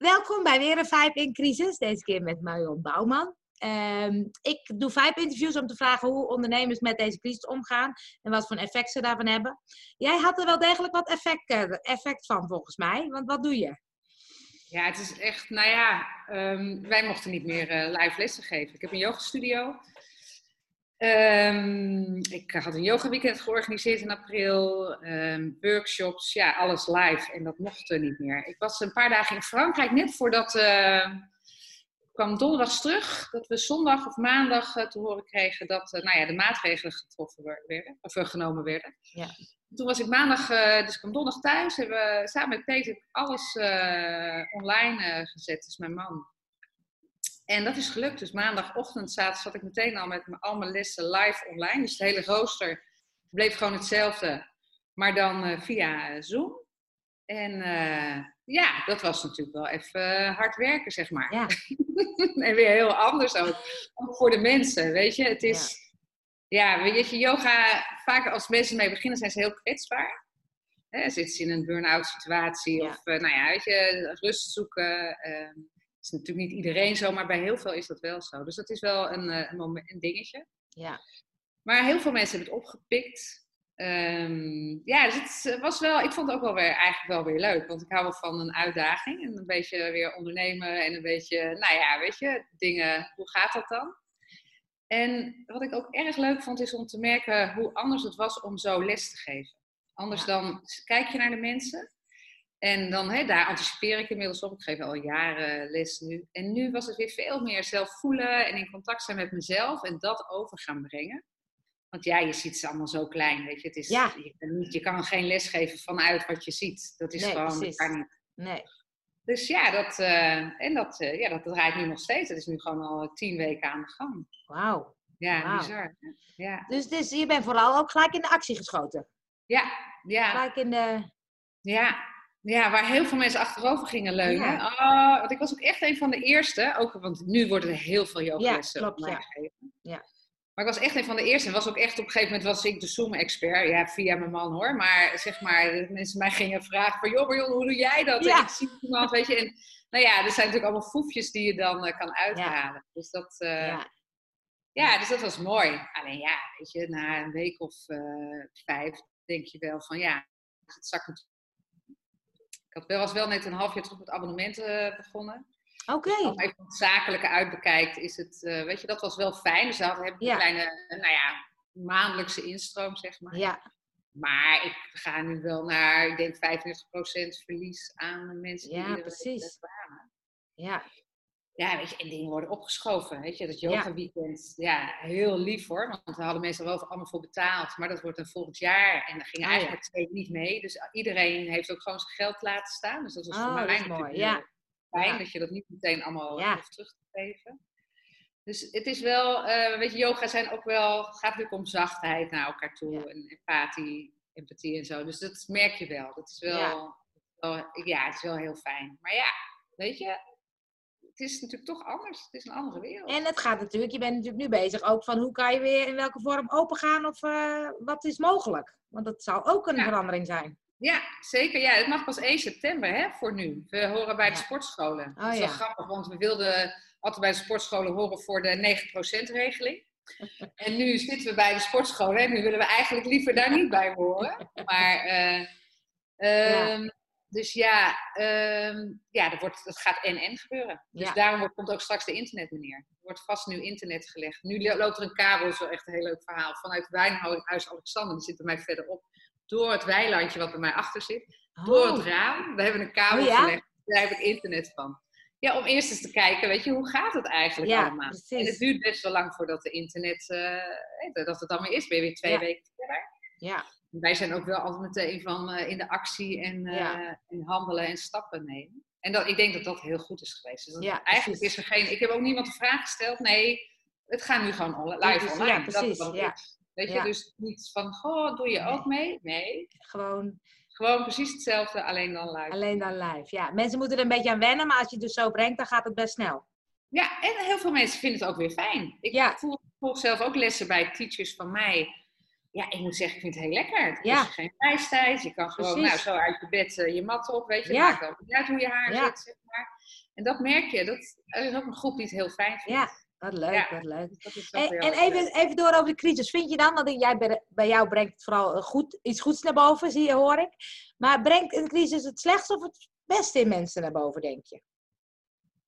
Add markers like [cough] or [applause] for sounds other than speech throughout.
Welkom bij weer een Vibe in crisis. Deze keer met Marion Bouwman. Ehm, ik doe Vibe interviews om te vragen hoe ondernemers met deze crisis omgaan en wat voor effect ze daarvan hebben. Jij had er wel degelijk wat effect, eh, effect van volgens mij, want wat doe je? Ja, het is echt, nou ja, ehm, wij mochten niet meer uh, live lessen geven. Ik heb een yogastudio. Um, ik had een yoga weekend georganiseerd in april, workshops, ja, alles live en dat mocht er niet meer. Ik was een paar dagen in Frankrijk, net voordat, uh, kwam donderdag terug, dat we zondag of maandag uh, te horen kregen dat nou ja, de maatregelen getroffen werden, of genomen werden. Ja. Toen was ik maandag, dus ik kwam donderdag thuis, hebben we samen met Peter alles online gezet, dus mijn man. En dat is gelukt. Dus maandagochtend zat, zat ik meteen al met al mijn lessen live online. Dus het hele rooster bleef gewoon hetzelfde, maar dan uh, via Zoom. En uh, ja, dat was natuurlijk wel even hard werken, zeg maar. Ja. [laughs] en weer heel anders ook. Ook voor de mensen, weet je. Het is, ja, ja weet je, yoga, vaak als mensen mee beginnen zijn ze heel kwetsbaar. Hè, zitten ze in een burn-out situatie of, nou ja, weet je, rust zoeken. Ehm, is natuurlijk niet iedereen zo, maar bij heel veel is dat wel zo. Dus dat is wel een, eh, een, dingetje. Ja. Maar heel veel mensen hebben het opgepikt. Um, ja, dus het eh, was wel, ik vond het ook wel weer, eigenlijk wel weer leuk. Want ik hou wel van een uitdaging en een beetje weer ondernemen en een beetje, nou ja, weet je, dingen, hoe gaat dat dan? En wat ik ook erg leuk vond, is om te merken hoe anders het was om zo les te geven. Anders dan kijk je naar de mensen en dan, hè, daar anticipeer ik inmiddels op. Ik geef al jaren les nu. En nu was het weer veel meer zelf voelen en in contact zijn met mezelf en dat over gaan brengen. Want ja, je ziet ze allemaal zo klein, weet je. Het is, ja. je, je kan geen les geven vanuit wat je ziet. Dat is gewoon, dat kan niet. Nee. Dus ja, dat, uh, en dat, uh, ja, dat draait nu nog steeds. Dat is nu gewoon al tien weken aan de gang. Wauw. Ja, wow. bizar. Ja. Dus, dus je bent vooral ook gelijk in de actie geschoten? Ja, ja. Gelijk in de... Ja, ja, waar heel veel mensen achterover gingen leunen. Ja. Oh, want ik was ook echt een van de eerste. Ook, want nu worden er heel veel yogalessen ja, klopt, gegeven. Ja. Maar ik was echt een van de eerste. En was ook echt op een gegeven moment was ik de Zoom-expert. Ja, via mijn man hoor. Maar zeg maar, mensen mij gingen vragen van... Joh, hoe doe jij dat? Ja. En ik zie iemand, weet je. En nou ja, er zijn natuurlijk allemaal foefjes die je dan uh, kan uithalen. Dus dat... Uh, ja. ja. dus dat was mooi. Alleen ja, weet je, na een week of uh, vijf denk je wel van... Ja, het zakt ik had wel, was wel net een half jaar terug met abonnementen begonnen. Oké. Okay. Als je het zakelijke uitbekijkt, is het, uh, weet je, dat was wel fijn. Dus daar heb ik een kleine, nou ja, maandelijkse instroom, zeg maar. Ja. Maar ik ga nu wel naar, ik denk 35% verlies aan mensen ja, die er precies. kwamen. Ja, ja, weet je, en dingen worden opgeschoven. Weet je, dat yoga weekend, ja. heel lief hoor. Want daar hadden mensen wel allemaal voor betaald. Maar dat wordt dan volgend jaar. En daar gingen oh, eigenlijk twee niet mee. Dus iedereen heeft ook gewoon zijn geld laten staan. Dus dat was oh, voor mij mooi. Ja. fijn dat je dat niet meteen allemaal ja. hoeft terug te geven. Dus het is wel, uh, weet je, yoga zijn ook wel, gaat natuurlijk om zachtheid naar elkaar toe. En empathie, empathie en zo. Dus dat merk je wel. Dat is wel, wel, ja, het is wel heel fijn. Maar ja, weet je, is natuurlijk toch anders. Het is een andere wereld. En het gaat natuurlijk, je bent natuurlijk nu bezig ook van hoe kan je weer in welke vorm open gaan of uh, wat is mogelijk. Want dat zou ook een verandering zijn. Ja, zeker. Ja, het mag pas 1 september hè, voor nu. We horen bij de sportscholen. Oh, dat is wel grappig, want we wilden altijd bij de sportscholen horen voor de 9% regeling. [laughs] En nu zitten we bij de sportscholen en nu willen we eigenlijk liever daar niet bij horen. Maar uh, um, dus ja, um, ja er wordt, het gaat en-en gebeuren. Dus daarom komt ook straks de internetmeneer. Er wordt vast nu internet gelegd. Nu loopt er een kabel, dat is wel echt een heel leuk verhaal, vanuit Wijnhuis Alexander, die zit bij mij verderop, door het weilandje wat bij mij achter zit, door het oh. raam. We hebben een kabel oh, gelegd, daar heb ik internet van. Ja, om eerst eens te kijken, weet je, hoe gaat het eigenlijk allemaal? Precies. En het duurt best wel lang voordat de internet, uh, dat het dan weer is. Ben je weer twee weken verder. Ja wij zijn ook wel altijd meteen van uh, in de actie en, uh, en, handelen en stappen nemen. En dat, ik denk dat dat heel goed is geweest. Dus ja, eigenlijk is er geen. Ik heb ook niemand de vraag gesteld. Nee, het gaat nu gewoon live online. Ja, precies. Dat ja. Weet je, dus niet van, goh, doe je ook mee? Nee. Gewoon. Gewoon precies hetzelfde, alleen dan live. Alleen dan live, ja. Mensen moeten er een beetje aan wennen, maar als je het dus zo brengt, dan gaat het best snel. Ja, en heel veel mensen vinden het ook weer fijn. Ik voel, volg zelf ook lessen bij teachers van mij ja, ik moet zeggen, ik vind het heel lekker. Het ja. is geen reistijd. Je kan gewoon nou, zo uit je bed uh, je mat op, weet je. Ja. Maakt ook niet uit hoe je haar zit, zeg maar. En dat merk je, dat is ook een groep die het heel fijn vindt. Ja, wat leuk, Ja. wat leuk. Dat En, en even, even door over de crisis. Vind je dan, want jij, bij- bij jou brengt het vooral eh, goed, iets goeds naar boven, zie je, hoor ik. Maar brengt een crisis het slechtste of het beste in mensen naar boven, denk je?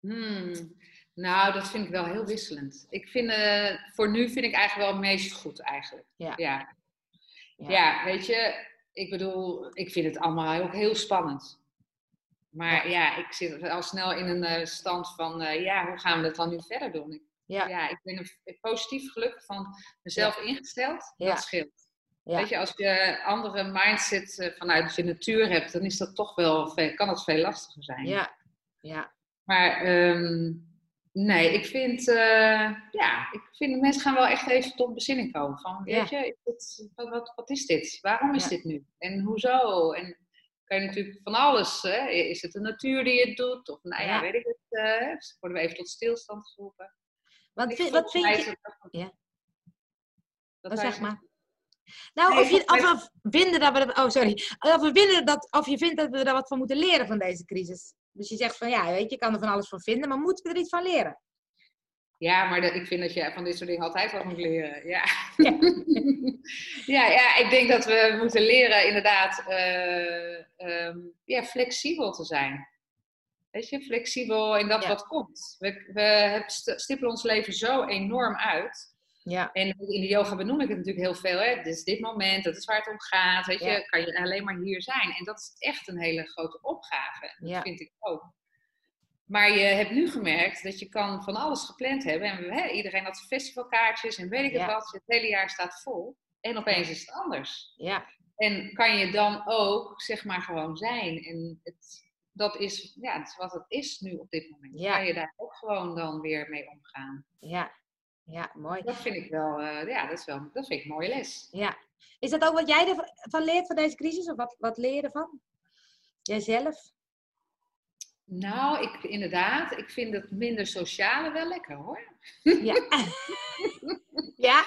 Hmm. Nou, dat vind ik wel heel wisselend. Ik vind, eh, voor nu vind ik eigenlijk wel het meest goed eigenlijk. Ja. Ja. Ja. Ja. weet je, ik bedoel, ik vind het allemaal ook heel spannend. Maar ja, ik zit al snel in een eh, stand van, eh, ja, hoe gaan we dat dan nu verder doen? Ik, Ja, ja. ik ben er positief gelukkig van mezelf ingesteld. Ja. Dat scheelt. Weet je, als je andere mindset vanuit je natuur hebt, dan is dat toch wel veel, kan het veel lastiger zijn. ja, ja. Maar ehm, nee, ik vind, eh, ja, ik vind mensen gaan wel echt even tot bezinning komen. Van, weet je, dit- wat, wat, wat is dit? Waarom is Ja. dit nu? En hoezo? En kan je natuurlijk van alles, hè? is het de natuur die het doet? Of nou ja, Ja. weet ik het, eh, worden we even tot stilstand geroepen. Wat, vind, wat vind je... ook- Ja. Dat wij- zeg maar. Nou, Nee, of, je, of we vinden dat we... Oh, sorry. Of, we vinden dat, of je vindt dat we er wat van moeten leren van deze crisis. Dus je zegt van, ja, weet je, je kan er van alles van vinden, maar moeten we er iets van leren? Ja, maar dat, ik vind dat je van dit soort dingen altijd wat moet leren. Ja. Ja. [laughs] ja, ja, ik denk dat we moeten leren inderdaad eh, ehm, ja, flexibel te zijn. Weet je, flexibel in dat Ja. wat komt. We, we stippelen ons leven zo enorm uit. Ja, En in de yoga benoem ik het natuurlijk heel veel. Hè? Dit is dit moment, dat is waar het om gaat. Weet je, Ja. kan je alleen maar hier zijn. En dat is echt een hele grote opgave. Dat Ja. vind ik ook. Maar je hebt nu gemerkt dat je kan van alles gepland hebben. En hè, iedereen had festivalkaartjes en weet ik het Ja. wat. Het hele jaar staat vol. En opeens is het anders. ja, En kan je dan ook, zeg maar, gewoon zijn. En het, dat is, ja, dat is wat het is nu op dit moment. Ja. Kan je daar ook gewoon dan weer mee omgaan. ja. Ja, mooi. Dat vind ik wel, eh, ja, dat, is wel, dat vind ik een mooie les. Ja. Is dat ook wat jij ervan leert van deze crisis? Of wat, wat leer je ervan? Jijzelf? Nou, ik, inderdaad, ik vind het minder sociale wel lekker hoor. Ja. [laughs] ja?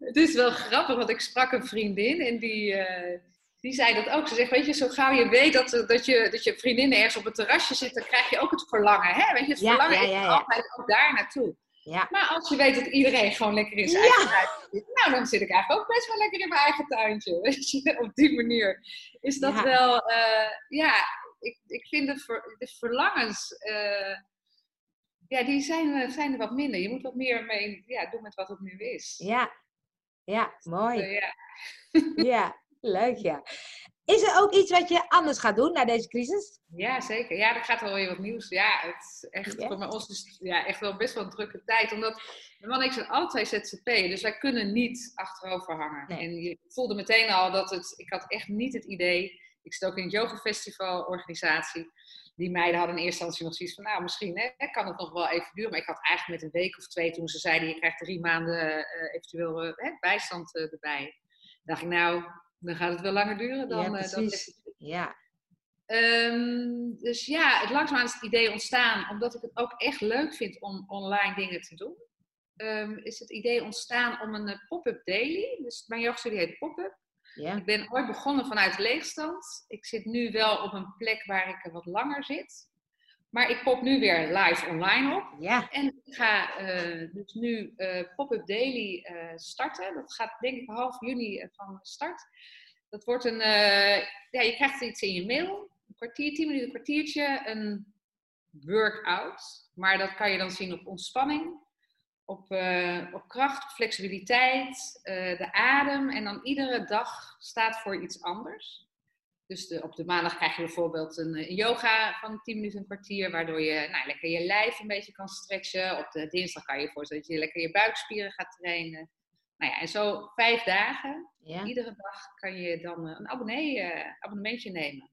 Het is wel grappig, want ik sprak een vriendin en die, eh, die zei dat ook. Ze zegt, weet je, zo gauw je weet dat, dat, je, dat je vriendinnen ergens op het terrasje zitten, dan krijg je ook het verlangen. Hè? Weet je, het Ja, verlangen ja, is ja, ja. altijd ook daar naartoe. Ja. Maar als je weet dat iedereen gewoon lekker in zijn Ja. eigen huis zit, nou dan zit ik eigenlijk ook best wel lekker in mijn eigen tuintje. [laughs] Weet je, op die manier is dat Ja. wel, eh, ja, ik, ik vind de, ver- de verlangens, eh, ja, die zijn, eh, zijn er wat minder. Je moet wat meer mee ja, doen met wat het nu is. Ja. Ja, mooi. Eh, ja. Ja, [laughs] leuk ja. Is er ook iets wat je anders gaat doen na deze crisis? ja, zeker. Ja, er gaat wel weer wat nieuws. Ja, het is echt, Ja? voor ons is ja, echt wel best wel een drukke tijd. Omdat mijn man en ik zijn twee ZZP, dus wij kunnen niet achterover hangen. Nee. En je voelde meteen al dat het, ik had echt niet het idee, ik zit ook in een yoga festival organisatie. Die meiden hadden in eerste instantie nog zoiets van, nou misschien hè, kan het nog wel even duren. Maar ik had eigenlijk met een week of twee, toen ze zeiden, je krijgt drie maanden eh, eventueel eh, bijstand eh, erbij. dacht ik, nou, dan gaat het wel langer duren dan, Ja, eh, dan. Ja. Ehm, dus ja, het langzaamaan is het idee ontstaan, omdat ik het ook echt leuk vind om online dingen te doen. Ehm, is het idee ontstaan om een eh, pop-up daily. Dus mijn yogastudie heet Pop-up. Ja. Ik ben ooit begonnen vanuit leegstand. Ik zit nu wel op een plek waar ik wat langer zit. Maar ik pop nu weer live online op. Ja. En ik ga eh, dus nu eh Pop-up Daily eh, starten. Dat gaat denk ik half juni van start. Dat wordt een, ja, je krijgt iets in je mail. Een kwartier, tien minuten, een kwartiertje. Een workout. Maar dat kan je dan zien op ontspanning. Op, op kracht, op flexibiliteit, de adem. En dan iedere dag staat voor iets anders. Dus de, op de maandag krijg je bijvoorbeeld een, eh, yoga van 10 minuten, een kwartier, waardoor je nou, lekker je lijf een beetje kan stretchen. Op de dinsdag kan je voorstellen dat je lekker je buikspieren gaat trainen. Nou ja, en zo vijf dagen. Ja. Iedere dag kan je dan eh, een abonnee, eh, abonnementje nemen.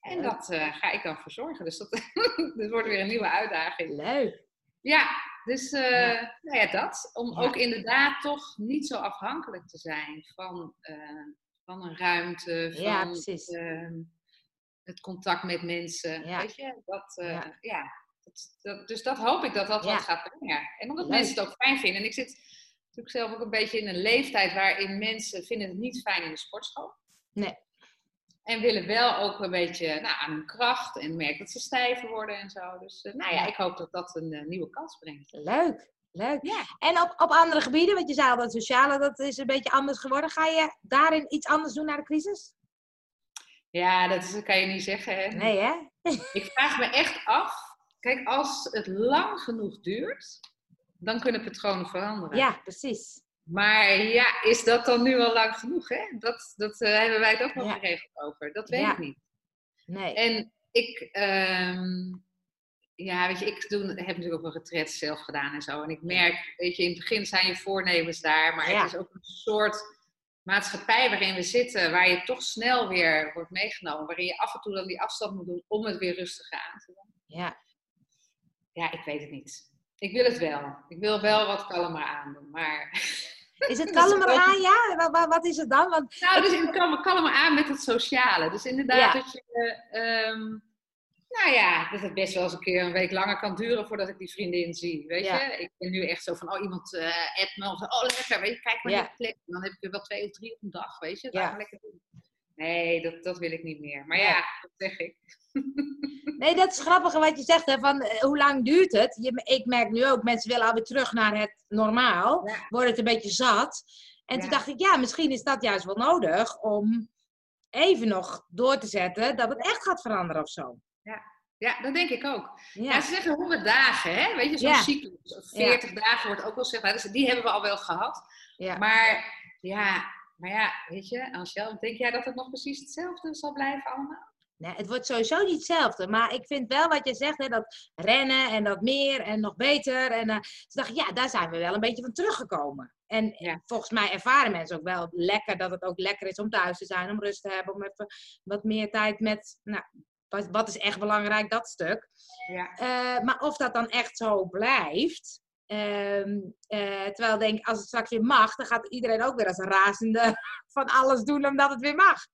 En Leuk. dat ga ik dan verzorgen. Dus dat, [laughs] dat wordt weer een nieuwe uitdaging. Leuk. Ja, dus Ja. Nou ja, dat. Om Ja. ook inderdaad toch niet zo afhankelijk te zijn van, van een ruimte, van Ja, ehm, het contact met mensen. Ja. Weet je, dat, eh, Ja. ja. dat, dat, dus dat hoop ik dat dat wat gaat brengen. En omdat Leuk. mensen het ook fijn vinden. En ik zit natuurlijk zelf ook een beetje in een leeftijd waarin mensen vinden het niet fijn in de sportschool. Nee. En willen wel ook een beetje nou, aan hun kracht en merken dat ze stijver worden en zo. Dus uh, nou ja, ik hoop dat dat een uh, nieuwe kans brengt. Leuk, leuk. Ja. En op, op andere gebieden, want je zei al dat sociale, dat is een beetje anders geworden. Ga je daarin iets anders doen na de crisis? Ja, dat, is, dat kan je niet zeggen. Hè? Nee, hè? [laughs] ik vraag me echt af. Kijk, als het lang genoeg duurt, dan kunnen patronen veranderen. Ja, precies. Maar ja, is dat dan nu al lang genoeg? Hè? Dat, dat uh, hebben wij het ook nog ja. geregeld over. Dat weet ja. ik niet. Nee. En ik, um, ja, weet je, ik doe, heb natuurlijk ook een retret zelf gedaan en zo. En ik merk, weet je, in het begin zijn je voornemens daar, maar Ja. het is ook een soort maatschappij waarin we zitten, waar je toch snel weer wordt meegenomen, waarin je af en toe dan die afstand moet doen om het weer rustiger aan te doen. Ja. Ja, ik weet het niet. Ik wil het wel. Ik wil wel wat kalmer aandoen, maar... Is het [laughs] Dat kalmer aan, ja? Wat, wat, wat is het dan? Want, Nou, dus ik kan, me aan met het sociale. Dus inderdaad Ja. dat je, eh, ehm, nou ja, dat het best wel eens een keer een week langer kan duren voordat ik die vriendin zie. Weet Ja. je? Ik ben nu echt zo van, oh iemand appt me of oh lekker, weet je, kijk maar Ja. naar de plek. En dan heb ik er wel twee of drie op een dag, weet je. Ja. Laat maar lekker doen. Nee, dat, dat wil ik niet meer. Maar ja, dat zeg ik. [laughs] nee, dat is grappig wat je zegt, hè, van eh, hoe lang duurt het? Je, ik merk nu ook, mensen willen alweer terug naar het normaal. Ja. Worden het een beetje zat. En toen Ja. dacht ik, ja, misschien is dat juist wel nodig om even nog door te zetten dat het echt gaat veranderen of zo. Ja, dat denk ik ook. Ja, Ja, ze zeggen 100 dagen, hè? Weet je, zo'n Ja. cyclus. Of 40 dagen wordt ook wel gezegd. Nou, dus die hebben we al wel gehad. ja. Maar ja, maar ja, weet je, Angel, denk jij dat het nog precies hetzelfde zal blijven allemaal? Nee, het wordt sowieso niet hetzelfde. Maar ik vind wel wat je zegt, hè, dat rennen en dat meer en nog beter. En toen dacht ik, ja, daar zijn we wel een beetje van teruggekomen. En Ja. volgens mij ervaren mensen ook wel lekker dat het ook lekker is om thuis te zijn, om rust te hebben, om even wat meer tijd met, nou, wat, wat is echt belangrijk, dat stuk. Ja. Eh, maar of dat dan echt zo blijft. Ehm, eh, terwijl ik denk, als het straks weer mag, dan gaat iedereen ook weer als een razende [laughs] van alles doen omdat het weer mag.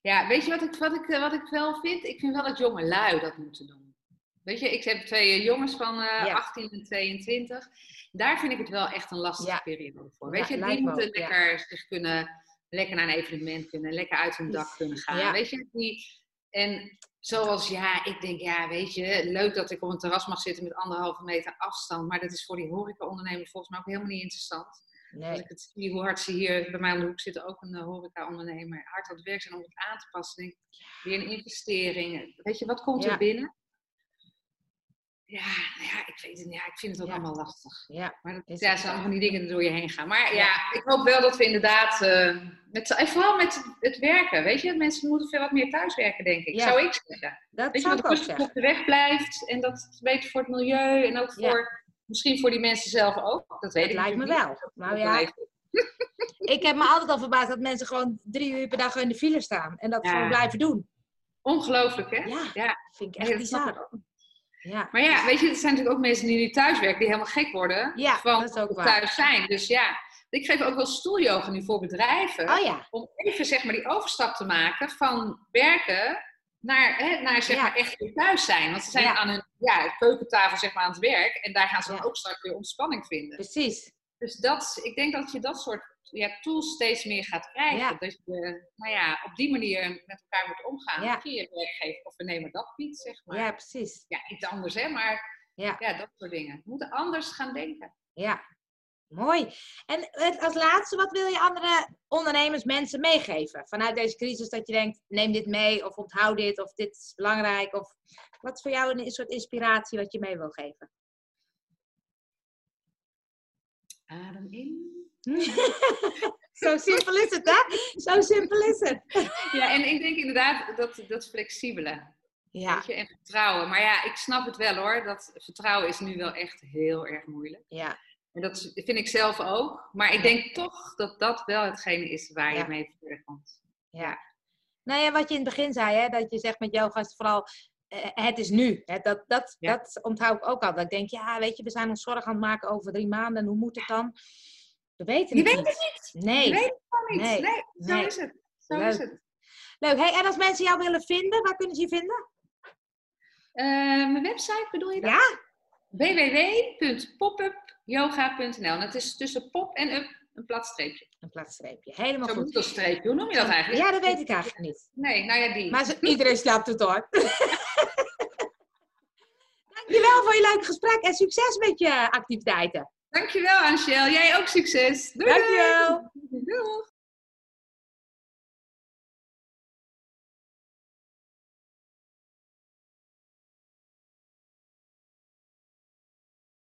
Ja, weet je wat ik, wat, ik, wat ik wel vind? Ik vind wel dat jonge lui dat moeten doen. Weet je, ik heb twee eh, jongens van eh, Ja. 18 en 22. Daar vind ik het wel echt een lastige Ja. periode voor. Ja, Weet je, die moeten lekker zich kunnen, lekker naar een evenement kunnen, lekker uit hun dak kunnen gaan. Weet je, die, en zoals, ja, ik denk, ja, weet je, leuk dat ik op een terras mag zitten met anderhalve meter afstand. Maar dat is voor die horeca-ondernemer volgens mij ook helemaal niet interessant. Als Nee. ik het zie hoe hard ze hier bij mij om de hoek zitten, ook een uh, horeca-ondernemer, hard aan het werk zijn om het aan te passen. Denk, weer een investering. Weet je, wat komt Ja. er binnen? Ja, nou ja, ik weet het niet. Ja, ik vind het ook Ja. allemaal lastig. Ja, Maar dat, Is ja, zijn allemaal die dingen die door je heen gaan. Maar Ja. ja, ik hoop wel dat we inderdaad, eh, met, en vooral met het werken, weet je, mensen moeten veel wat meer thuiswerken, denk ik. Ja. Zou ik zeggen. dat Weet je, zou dat ook rustig zeggen. op de weg blijft en dat het beter voor het milieu en ook voor, misschien voor die mensen zelf ook. Dat weet Dat ik lijkt me wel. Nou Dat ja, weet [laughs] ik. heb me altijd al verbaasd dat mensen gewoon drie uur per dag in de file staan. En dat gewoon blijven doen. Ongelooflijk, hè? Ja, vind ik echt dat bizar. Ja. Maar ja, weet je, er zijn natuurlijk ook mensen die nu thuis werken, die helemaal gek worden Ja, van dat is ook waar. thuis zijn. Dus ja, ik geef ook wel stoelyoga nu voor bedrijven. Oh ja, Om even zeg maar die overstap te maken van werken naar, hè, naar zeg maar echt weer thuis zijn. Want ze zijn aan hun ja, keukentafel zeg maar aan het werk. En daar gaan ze dan ook straks weer ontspanning vinden. precies. Dus dat, ik denk dat je dat soort ja, tools steeds meer gaat krijgen. Ja. Dat je nou ja, op die manier met elkaar moet omgaan. Ja. Dat je werkgever of nemen dat biedt, zeg maar. Ja, precies. Ja, iets anders hè, maar Ja. ja, dat soort dingen. We moeten anders gaan denken. Ja, mooi. En als laatste, wat wil je andere ondernemers, mensen meegeven vanuit deze crisis? Dat je denkt, neem dit mee of onthoud dit of dit is belangrijk. Of wat is voor jou een, een soort inspiratie wat je mee wil geven? Adem in. [laughs] Zo simpel is het, hè? Zo simpel is het. Ja, en ik denk inderdaad dat, dat flexibele. Ja, Weet je, en vertrouwen. Maar ja, ik snap het wel hoor. Dat vertrouwen is nu wel echt heel erg moeilijk. ja, En dat vind ik zelf ook. Maar ik denk toch dat dat wel hetgene is waar Ja. je mee verder komt. ja. Nou ja, wat je in het begin zei, hè, dat je zegt met yoga is vooral, eh, het is nu. Hè, dat, dat, Ja. dat onthoud ik ook al. Dat ik denk, ja, weet je, we zijn ons zorgen aan het maken over drie maanden. Hoe moet het dan? We weten Je het weet niet. het Nee. Je weet het niet. Nee. Nee, zo Nee. is het. Zo Leuk. is het. Leuk. Hey, en als mensen jou willen vinden, waar kunnen ze je vinden? Eh, mijn website bedoel je dat? Ja? www.popupyoga.nl. Het is tussen pop en up Een plat streepje. Een plat streepje. Helemaal goed. streepje. Hoe noem je dat eigenlijk? Ja, dat weet ik eigenlijk niet. Nee, nou ja, die. Maar ze- iedereen snapt het hoor. [laughs] Dankjewel voor je leuke gesprek en succes met je activiteiten. Dankjewel, Angel. Jij ook succes. Doei. Dankjewel. Doei.